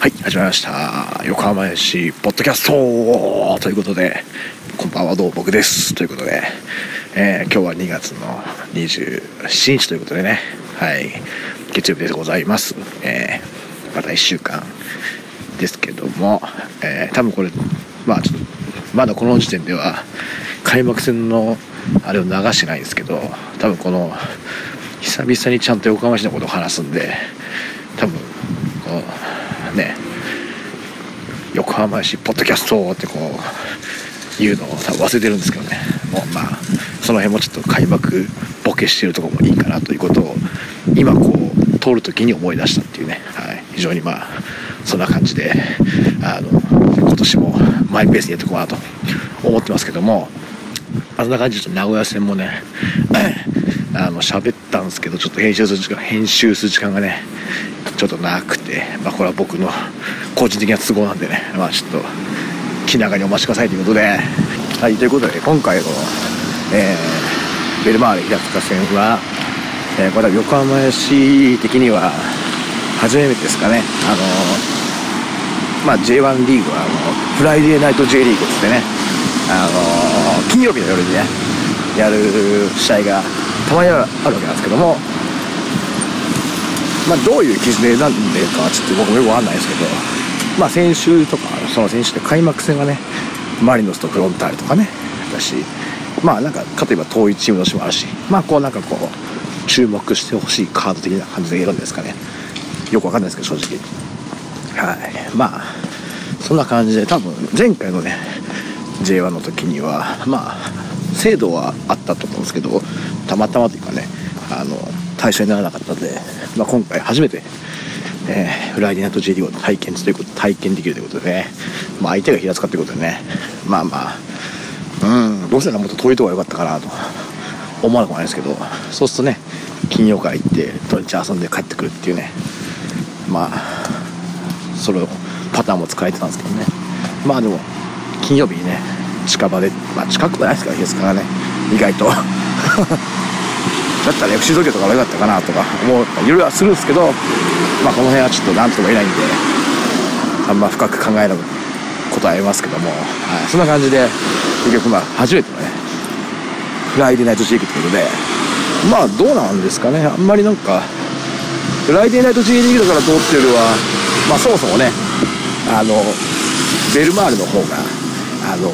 はい始まりました。横浜市ポッドキャスト。ということでこんばんはどうも僕です。ということで、えー、今日は2月の27日ということでね。はい。月曜日でございます、えー、また1週間ですけども、えー、多分これまあちょっとまだこの時点では開幕戦のあれを流してないんですけど多分この久々にちゃんと横浜市のことを話すんで多分こうね横浜市ポッドキャストってこう言うのを忘れてるんですけどね。もうまあその辺もちょっと開幕ボケしてるとこもいいかなということを今こう通る時に思い出したっていうね、はい、非常にまあそんな感じであの今年もマイペースでやっていこうかなと思ってますけどもあんな感じで名古屋戦もねあの喋ったんですけどちょっと編集する時間編集する時間がねちょっとなくてまあこれは僕の個人的な都合なんでねまあちょっと気長にお待ちくださいということで。はいということで今回の、えー、ベルマーレ平塚戦は、えー、これは横浜市的には初めてですかね。あのまあ J1 リーグはあのフライデーナイト J リーグっつってね。あの金曜日の夜にねやる試合がたまにあるわけなんですけどもまあどういう基準で選んでかはちょっと僕もよくわかんないですけどまあ先週とかその先週で開幕戦がねマリノスとフロンターレとかねだしまあなんか例えば遠いチームの人もあるしまあこうなんかこう注目してほしいカード的な感じで言えるんですかね。よくわかんないですけど正直。はい。まあそんな感じで多分前回のね J1 の時にはまあ制度はあったと思うんですけどたまたまというかねあの対象にならなかったんで、まあ、今回初めて、えー、フライデーナイト J リーグを体験ということ体験できるということでね、まあ、相手が平塚ということでねまあまあうんどうせならもっと遠いとこが良かったかなと思わなくもないですけどそうするとね金曜から行って土日遊んで帰ってくるっていうねまあそれをパターンも使えてたんですけどね。まあでも金曜日にね近場でまあ近くはないですから平塚がね意外と。だったら FC 東京とかも良かったかなとか思ったりいろいろするんですけどまあこの辺はちょっと何とも言えないんであんま深く考えることはありますけども、はい、そんな感じで結局まあ初めてのねフライデーナイトシークということでまあどうなんですかね。あんまりなんかフライデーナイト J リーグだからどうっていうよりはまあそもそもねあのベルマールの方があの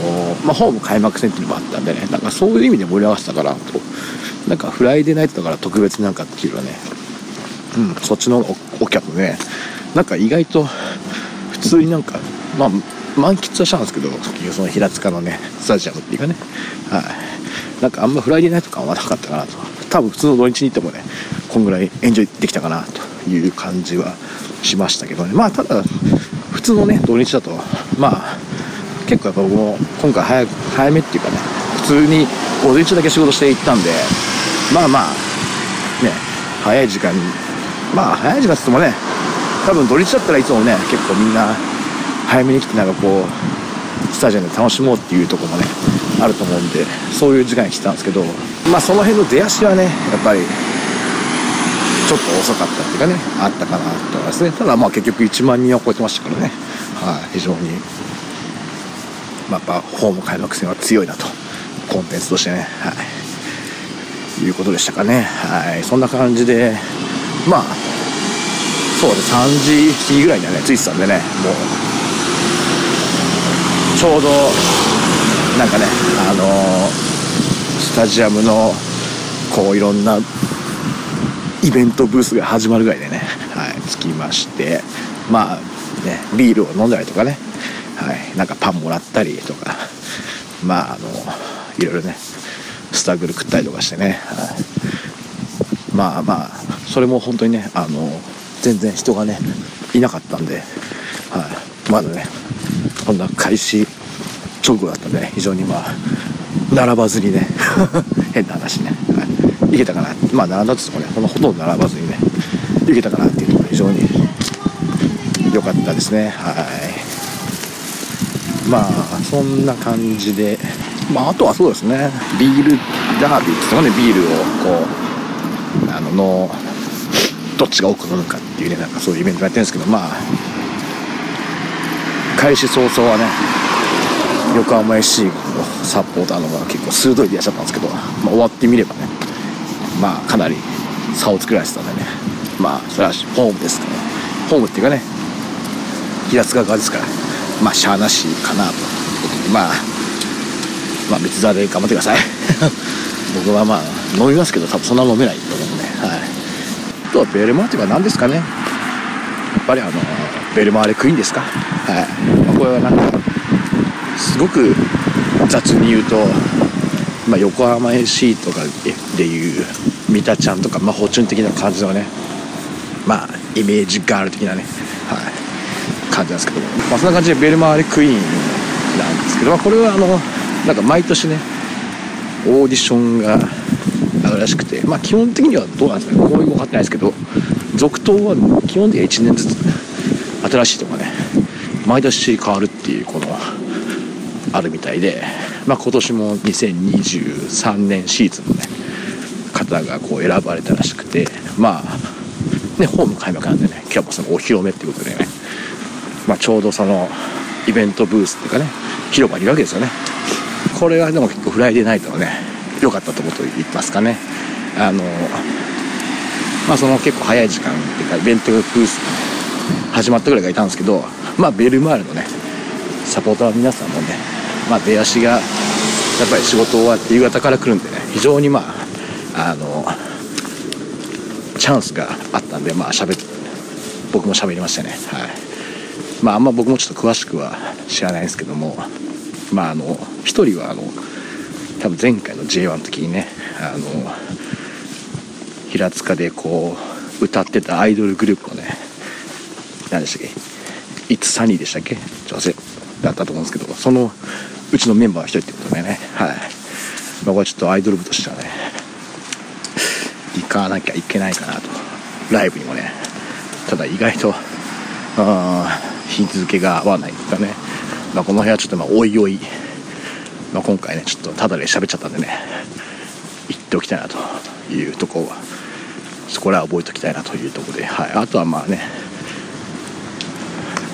まあ、ホーム開幕戦っていうのもあったんでねなんかそういう意味で盛り上がってたからとなんかフライデーナイトだから特別なんかっていうのはね。うんそっちのお客ね。なんか意外と普通になんかまあ満喫はしたんですけどその平塚のねスタジアムっていうかね。はい。なんかあんまフライデーナイト感はなかったかなと。多分普通の土日に行ってもねこんぐらいエンジョイできたかなという感じはしましたけどね。まあただ普通のね土日だとまあ結構やっぱ僕も今回早早めっていうかね通に午前中だけ仕事して行ったんでまあまあね早い時間にまあ早い時間っつってもね多分土日だったらいつもね結構みんな早めに来てなんかこうスタジアムで楽しもうっていうとこもねあると思うんでそういう時間に来てたんですけどまあその辺の出足はねやっぱりちょっと遅かったっていうかねあったかなと思いますね。ただまあ結局1万人を超えてましたからね。はい、非常に。まあ、やっぱホーム開幕戦は強いなと。コンテンツとしてね。はい。いうことでしたかね。はい。そんな感じでまあそうで3時過ぎぐらいにはね着いてたんでね。もうちょうどなんかねあのー、スタジアムのこういろんなイベントブースが始まるぐらいでね、はい、着きまして。まあねビールを飲んだりとかね。はい、なんかパンもらったりとか。まああのいろいろねスタグル食ったりとかしてね、はい、まあまあそれも本当にねあの全然人がねいなかったんで、はい、まだねこんな開始直後だったんで、ね、非常にまあ並ばずにね 変な話ね、はい、いけたかな。まあ並んだとしてもねほとんど並ばずにねいけたかなっていうところ非常に良かったですね。はい。まあそんな感じでまああとはそうですね。ビールダービーっていうのねビールをこうあののどっちが多く飲むかっていうねなんかそういうイベントやってるんですけどまあ開始早々はね横浜 FC のサポーターの方が結構鋭いでいらっしゃったんですけど、まあ、終わってみればねまあかなり差を作られてたんでねまあそれはホームですからホームっていうかね平塚側ですからまあしゃあなしかなということでまあまあ別座で頑張ってください。僕はまあ飲みますけど多分そんな飲めない。と思うんではい。あとはベルマーティは何ですかね。やっぱりあのベルマーレクイーンですか。はい、まあ、これはなんかすごく雑に言うと、まあ、横浜 FC とかでいう三田ちゃんとか、まあ、フォチュン的な感じのねまあイメージガール的なね、はい、感じなんですけども、まあ、そんな感じでベルマーレクイーンなんですけど、まあ、これはあのなんか毎年ねオーディションがあるらしくてまあ基本的にはどうなんですかね。こういう分かってないですけど続投は基本的には1年ずつ新しいとこがね毎年変わるっていうこのあるみたいで、まあ、今年も2023年シーズンのね方がこう選ばれたらしくてまあねホーム開幕なんでね今日もそのお披露目っていうことでね、まあ、ちょうどそのイベントブースっていうかね広場にいるわけですよね。これはでも結構フライデーナイトのね良かったとこと言いますかね。あのまあその結構早い時間っていうかイベントブース始まったぐらいがいたんですけどまあベルマーレのねサポーターの皆さんもねまあ出足がやっぱり仕事終わって夕方から来るんでね非常にまああのチャンスがあったんでまあ喋って僕も喋りましたね。はい。まああんま僕もちょっと詳しくは知らないんですけどもまああの一人はあの多分前回の J1 の時にねあの平塚でこう歌ってたアイドルグループのね何でしたっけ？いつサニーでしたっけ？女性だったと思うんですけどそのうちのメンバー一人ってことでねはい。僕はちょっとアイドル部としてはね行かなきゃいけないかなと。ライブにもねただ意外と日付が合わないとかね、まあ、この辺はちょっとまあおいおい、まあ、今回ねちょっとただで喋っちゃったんでね。言っておきたいなというところは。そこらは覚えておきたいなというところで、はい、あとはまあね。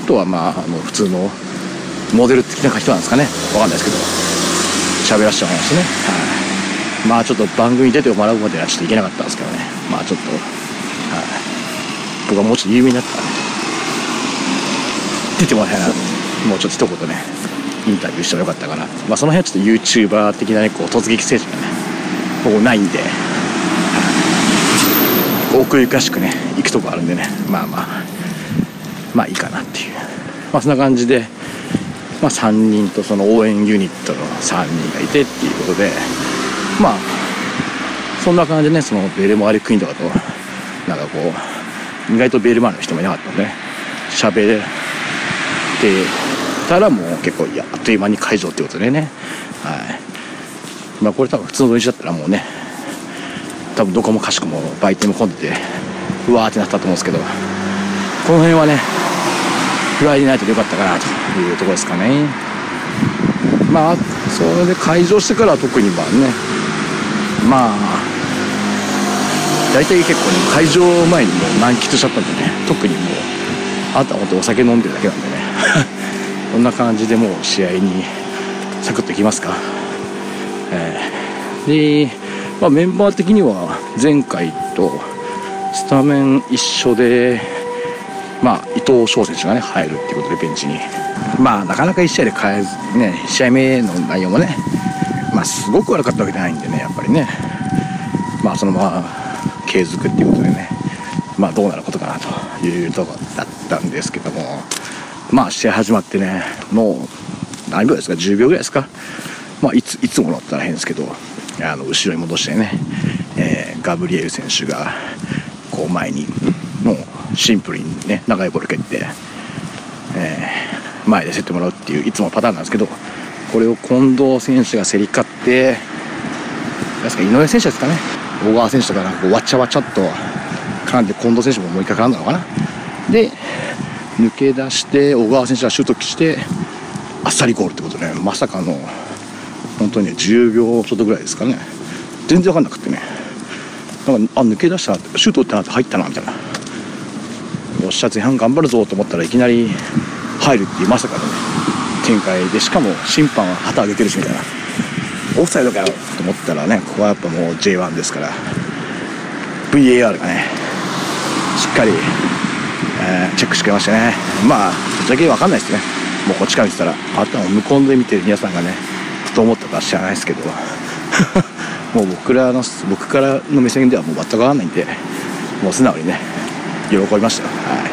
あとはまああの普通のモデル的な人なんですかね。わかんないですけど。喋らせてもらいましたね。はい。まあちょっと番組に出てもらうまではちょっといけなかったんですけどね。まあちょっと。はい。僕はもうちょっと有名になったら出てもらいたいなと。もうちょっと一言ねインタビューしてもよかったかな。まあその辺はちょっと YouTuber 的なねこう突撃ステージがねここないんで、奥ゆかしくね行くとこあるんでねまあまあまあいいかなっていう。まあそんな感じでまあ、3人とその応援ユニットの3人がいてっていうことでまあそんな感じでねそのベルマーレクイーンとかとなんかこう意外とベルマーレの人もいなかったんで喋ってたらもう結構あっという間に会場ってことでね。はい。まあこれ多分普通の土日だったらもうね多分どこもかしくも売店も混んでてうわーってなったと思うんですけどこの辺はねフライデーナイトでよかったかなというとこですかね。まあそれで開場してからは特にまあねまあ大体結構ね会場前にもう満喫しちゃったんでね特にもうあとは本当お酒飲んでるだけなんでね。こんな感じでもう試合にサクッといきますか、えー、で、まあ、メンバー的には前回とスタメン一緒でまあ、伊藤翔選手がね入るっていうことでベンチに。まあなかなか1試合で変えずね試合目の内容もねまあすごく悪かったわけじゃないんでねやっぱりね。まあそのまま継続っていうことでねまあどうなることかなというところだったんですけども。まあ試合始まってねもう何秒ですか？10秒ぐらいですか？まあいついつもだったら変ですけどあの後ろに戻してね、えー、ガブリエル選手がこう前にもうシンプルにね長いボール蹴って、えー、前で競ってもらうっていういつもパターンなんですけどこれを近藤選手が競り勝って確か井上選手ですかね。小川選手とかなんかこうわちゃわちゃっと絡んで近藤選手ももう一回絡んだのかな。で抜け出して小川選手がシュートしてあっさりゴールってこと、ね、まさかの本当に10秒ちょっとぐらいですかね。全然分かんなくてね。なんかあ抜け出したシュート打ってなって入ったなみたいな。よっしゃ前半頑張るぞと思ったらいきなり入入るっていうまさかのね展開でしかも審判は旗上げてるしみたいな。オフサイドかよと思ったらねここはやっぱもう J1 ですから VAR がねしっかり、ー、チェックしてくれましたね。まあぶっちゃけ分かんないですね。もうこっちから見てたらあとは向こうで見てる皆さんがねふと思ったか知らないですけど。もう僕らの僕からの目線ではもう全く分かんないんでもう素直にね喜びました。よはい。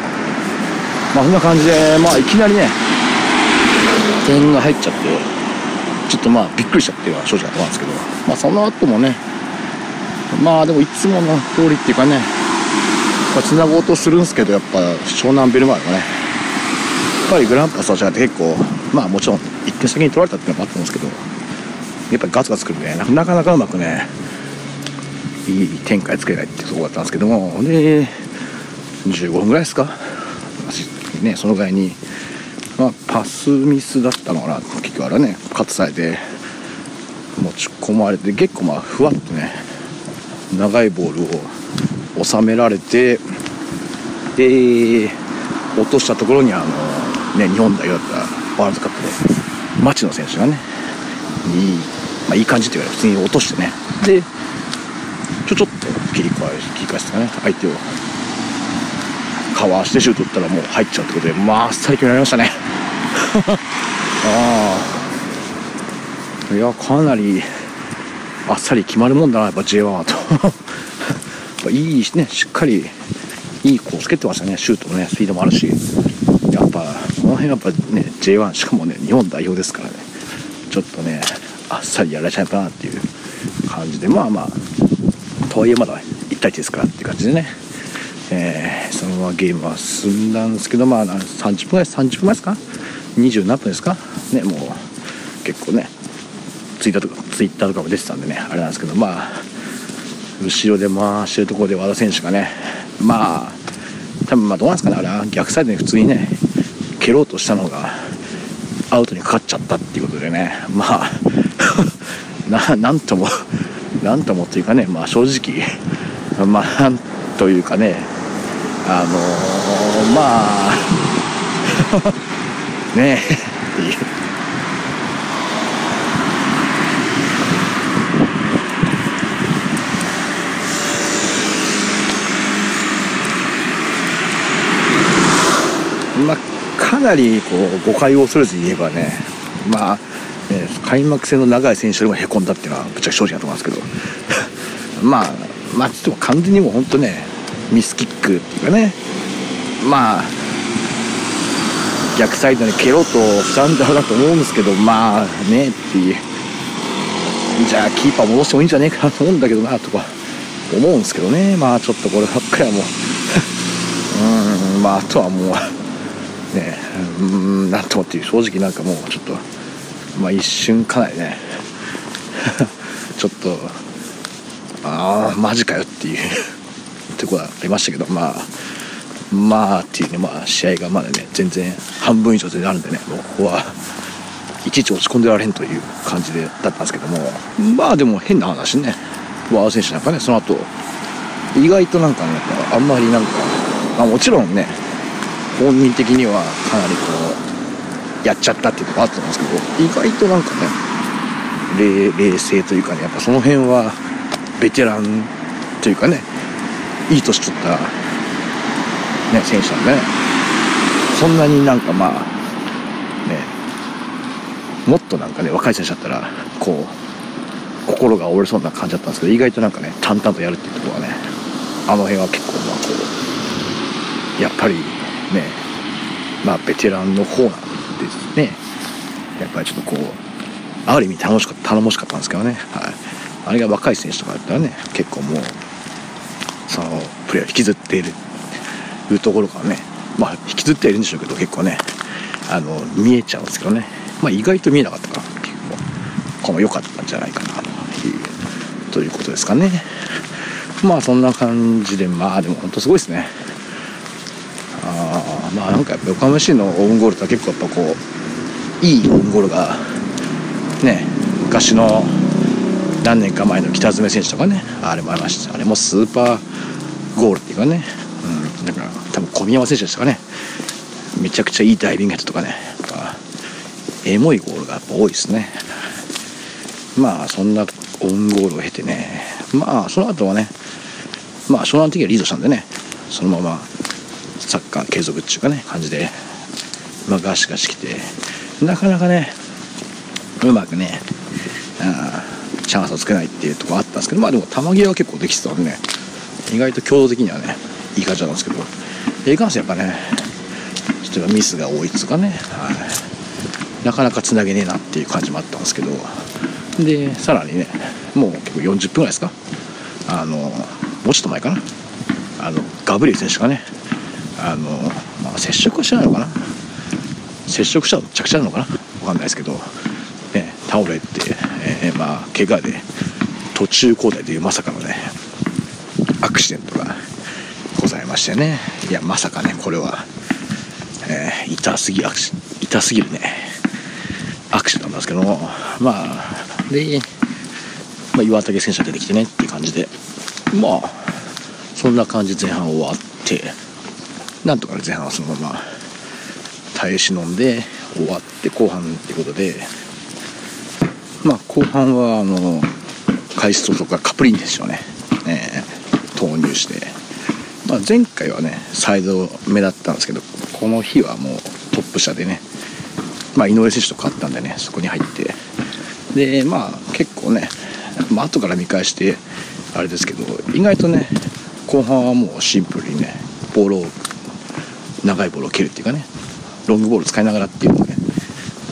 まあそんな感じでまあいきなりね点が入っちゃってちょっとまあびっくりしちゃっていうのは正直なところなんですけど。まあその後もねまあでもいつもの通りっていうかねまあ、繋ごうとするんですけどやっぱ湘南ベルマーレがね。やっぱりグランパスと違って結構まあもちろん1点先に取られたっていうのもあったんですけどやっぱりガツガツくるんでなかなかうまくねいい展開つけないっていうとこだったんですけども。で15分ぐらいですか。ねそのぐらいに、まあ、パスミスだったのかな。結局あれねカットされて持ち込まれて結構まあふわっとね長いボールを収められてで落としたところにあの、ね、日本代表だったワールドカップで町野選手がねいい,、まあ、いい感じっていうか普通に落としてねでちょちょっと切り替え切り返してかね相手をかわしてシュート打ったらもう入っちゃうってことでまあ最強になりましたね。ああ。いやかなりあっさり決まるもんだなやっぱ J1 はと。ぱいいねしっかりいいコース蹴ってましたね。シュートもねスピードもあるし。やっぱこの辺やっぱね J1 しかもね日本代表ですからね。ちょっとねあっさりやられちゃうかなっていう感じで。まあまあとはいえまだ1対1ですからっていう感じでね、えー、そのままゲームは進んだんですけどまあ30分ぐらい30分前ですか？20何分ですか？ねもう結構ねツイッターとかツイッターとかも出てたんでねあれなんですけどまあ後ろで回してるところで和田選手がねまあ多分まあどうなんですかねあれは。逆サイドに普通にね蹴ろうとしたのがアウトにかかっちゃったっていうことでね。まあ ななんともなんともっていうかねまあ正直まあなんというかねあのー、まあ ねえっていうまあ、かなりこう誤解を恐れずに言えばね、まあ、ね、開幕戦の長い選手よりもへこんだっていうのはぶっちゃけ正直なと思うんですけど。まあまあちょっと完全にもう本当ねミスキックっていうかね。まあ逆サイドに蹴ろうとしたんだろうなと思うんですけどまあねっていう。じゃあキーパー戻してもいいんじゃねえかなと思うんだけどなとか思うんですけどね。まあちょっとこればっかりはもう。うんまああとはもうね。うんなんともっていう正直なんかもうちょっとまあ一瞬かなりね。ちょっとああマジかよっていう。ところありましたけどまあまあっていうねまあ試合がまだね全然半分以上であるんでねもうここはいちいち落ち込んでられんという感じでだったんですけども。まあでも変な話ねワー選手なんかねその後意外となんかねあんまりなんか、まあ、もちろんね本人的にはかなりこうやっちゃったっていうのがあったんですけど意外となんかね冷静というかねやっぱその辺はベテランというかねいい年取った、ね、選手なんでねそんなになんかまあねもっとなんかね若い選手だったらこう心が折れそうな感じだったんですけど意外となんかね淡々とやるっていうところはねあの辺は結構まあこうやっぱりねまあベテランの方なんですね。やっぱりちょっとこうある意味楽しかった頼もしかったんですけどね、はい、あれが若い選手とかだったらね結構もうそのプレーを引きずっているいうところからねまあ引きずっているんでしょうけど結構ねあの見えちゃうんですけどね。まあ意外と見えなかったかなっていうこの良かったんじゃないかなというということですかね。まあそんな感じでまあでも本当すごいですね。あなんかやっぱ横浜 FC のオウンゴールって結構やっぱこういいオウンゴールがね昔の何年か前の北爪選手とかねあれもありました。あれもスーパーゴールっていうかね、うん、だから多分小宮山選手でしたかね。めちゃくちゃいいダイビングヘッドとかね。エモいゴールがやっぱ多いですね。まあそんなオウンゴールを経てね。まあその後はね。まあ湘南的にはリードしたんでね。そのままサッカー継続っていうかね感じでまあガシガシ来てなかなかねうまくねあチャンスをつけないっていうところあったんですけどまあでも球際は結構できてたんでね意外と強度的にはねいい感じなんですけどいかんせんやっぱね例えばミスが多いっつうかね、はい、なかなかつなげねえなっていう感じもあったんですけどでさらにねもう結構40分ぐらいですか？あのもうちょっと前かな？あのガブリエ選手がねあの、まあ、接触はしてないのかな？接触したら着地なのかな？分かんないですけど、ね、倒れて、えー、まあ怪我で途中交代というまさかのねアクシデントがございましてね。いやまさかねこれは、えー、痛すぎ痛すぎるねアクシデントなんですけどもまあで、まあ、岩竹選手が出てきてねっていう感じでまあそんな感じで前半終わってなんとか前半はそのまま耐え忍んで終わって後半ってことでまあ後半はあの開始とかカプリン選手をね、えー、投入して、まあ、前回はねサイド目だったんですけどこの日はもうトップ下でね、まあ、井上選手と勝ったんでねそこに入って。でまあ結構ね、まあ後から見返してあれですけど意外とね後半はもうシンプルにねボールを長いボールを蹴るっていうかねロングボール使いながらっていうのね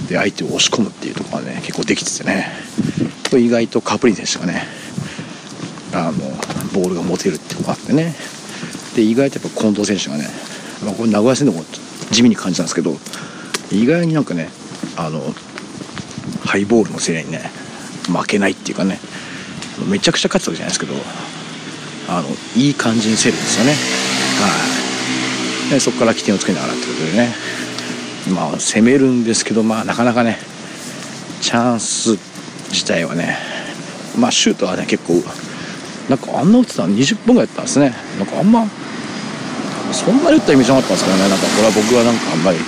で相手を押し込むっていうところがね結構できててねこれ意外とカプリン選手がねあのボールが持てるっていうのがあってねで意外とやっぱ近藤選手がね、まあ、これ名古屋戦でも地味に感じたんですけど意外になんかねあのハイボールのせいにね負けないっていうかねめちゃくちゃ勝つわけじゃないですけどあのいい感じにせるんですよね。はい。でそこから起点をつけながらってことでね。まあ攻めるんですけどまあなかなかねチャンス自体はねまあシュートはね結構なんかあんな打ってたの20本ぐらいやったんですね。なんかあんまそんなに打ったイメージなかったんですけどね。なんかこれは僕はなんかあんまり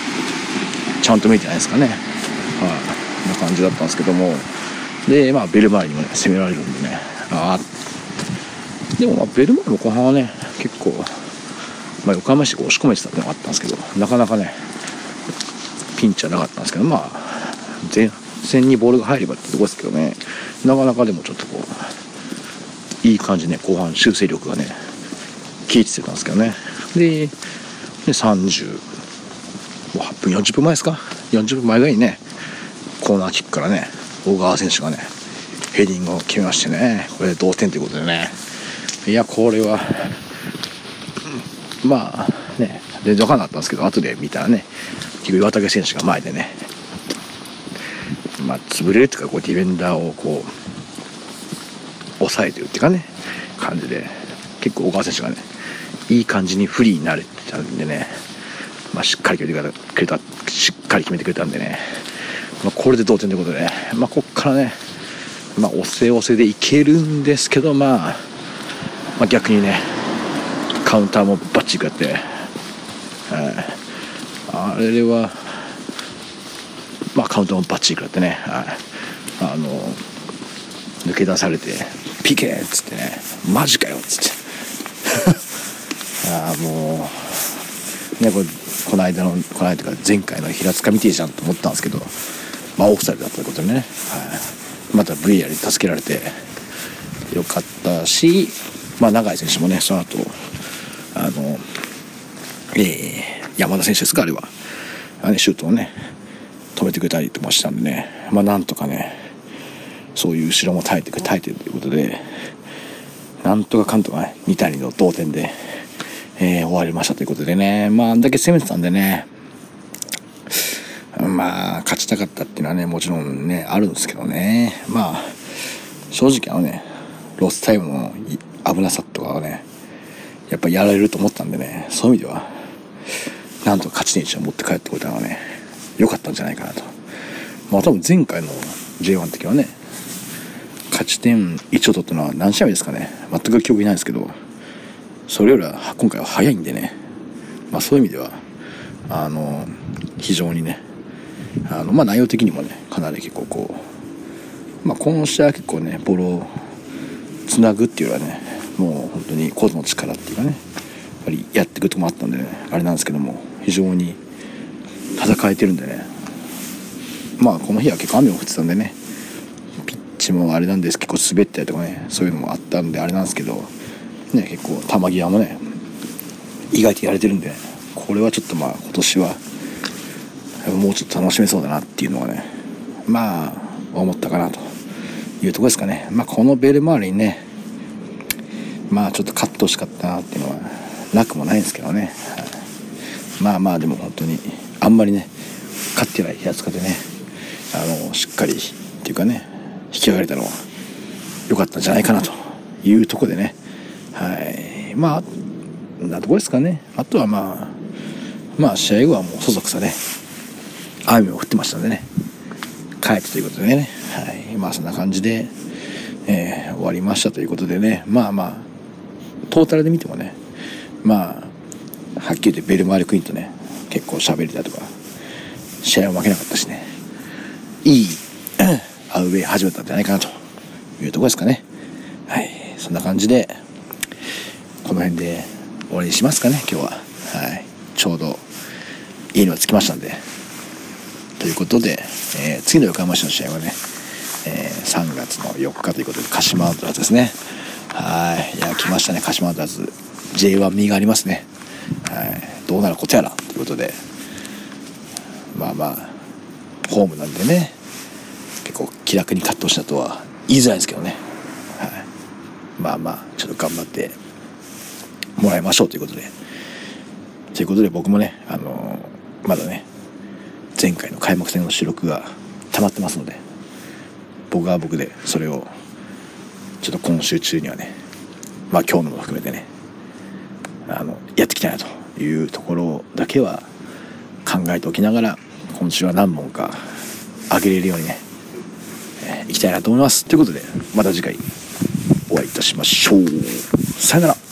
ちゃんと見てないですかね。はい、あ、な感じだったんですけども。でまあベルマーにもね攻められるんでね。ああでもまあベルマーリも後半はね結構、まあ、横浜市が押し込めてたってのがあったんですけどなかなかねピンチはなかったんですけどまあ前線にボールが入ればってとこですけどねなかなかでもちょっとこういい感じね後半修正力がね効いてたんですけどね。でで38分40分前ですか？40分前ぐらいにね。コーナーキックからね小川選手がねヘディングを決めましてねこれで同点ということでね。いやこれはまあね全然分かんなかったんですけど後で見たらね結局岩竹選手が前でねまあ潰れるっていうかこうディフェンダーをこう抑えてるっていうかね感じで結構小川選手がねいい感じにフリーになれてたんでね、まあ、しっかり決めてくれたしっかり決めてくれたんでね、まあ、これで同点ということで、ねまあ、ここからね、まあ、押せ押せでいけるんですけど、まあ、まあ逆にねカウンターもバッチリやって、えー、あれはまあカウンターもバッチリやってね、はい、あの抜け出されて「ピケ!」っつってね「マジかよ!」っつって。ああもうねこれこの間のこの間とか前回の平塚見てえじゃんと思ったんですけどまあオフサイドだったことでね、はい、また VR に助けられてよかったしまあ永井選手もねその後あのえー、山田選手ですかあれは。あれシュートをね止めてくれたりとかしたんでね。まあなんとかねそういう後ろも耐えてくれ耐えてるということでなんとかかんとかね2対2の同点で、えー、終わりましたということでね。まああんだけ攻めてたんでねまあ勝ちたかったっていうのはねもちろんねあるんですけどね。まあ正直あのねロスタイムの危なさとかはねやっぱやられると思ったんでねそういう意味ではなんとか勝ち点1を持って帰ってこれたのはね良かったんじゃないかなと。まあ多分前回の J1 の時はね勝ち点1を取ったのは何試合ですかね。全く記憶いないですけどそれよりは今回は早いんでね。まあそういう意味ではあの非常にねあのまあ内容的にもねかなり結構こうまあ今週は結構ねボールをつなぐっていうのはねもう本当に個の力っていうかねやっぱりやっていくとこもあったんでねあれなんですけども非常に戦えてるんでねまあこの日は結構雨も降ってたんでねピッチもあれなんです結構滑ったりとかねそういうのもあったんであれなんですけどね結構球際もね意外とやれてるんで、ね、これはちょっとまあ今年はもうちょっと楽しめそうだなっていうのはねまあ思ったかなというとこですかね。まあこのベル周りにねまあちょっと勝ってほしかったなっていうのはなくもないんですけどね、はい、まあまあでも本当にあんまりね勝ってないやつかでねあのしっかりっていうかね引き上がれたのは良かったんじゃないかなというとこでね。はい。まあなとこですかね。あとはまあまあ試合後はもうそそくさね。雨も降ってましたんでね。帰ってということでね。はい。まあそんな感じで、えー、終わりましたということでね。まあまあトータルで見てもねまあはっきり言ってベルマーレクイーンとね結構喋れたとか試合も負けなかったしねいいアウェイ始めたんじゃないかなというとこですかね。はいそんな感じでこの辺で終わりにしますかね今日は。はいちょうど家には着きましたんで。ということで、えー、次の横浜市の試合はね、えー、3月の4日ということで鹿島アントラーズですね。はい。いや来ましたね。鹿島アントラーズ J1 味がありますね。はい。どうなることやら。ということで。まあまあホームなんでね。結構気楽に勝ってほしいなとは言いづらいんですけどね、はい、まあまあちょっと頑張ってもらいましょう。ということで。ということで僕もねあのー、まだね前回の開幕戦の収録が溜まってますので僕は僕でそれをちょっと今週中にはねまあ今日のも含めてねあのやっていきたいなというところだけは考えておきながら今週は何問か上げれるようにね、えー、いきたいなと思います。ということでまた次回お会いいたしましょう。さよなら。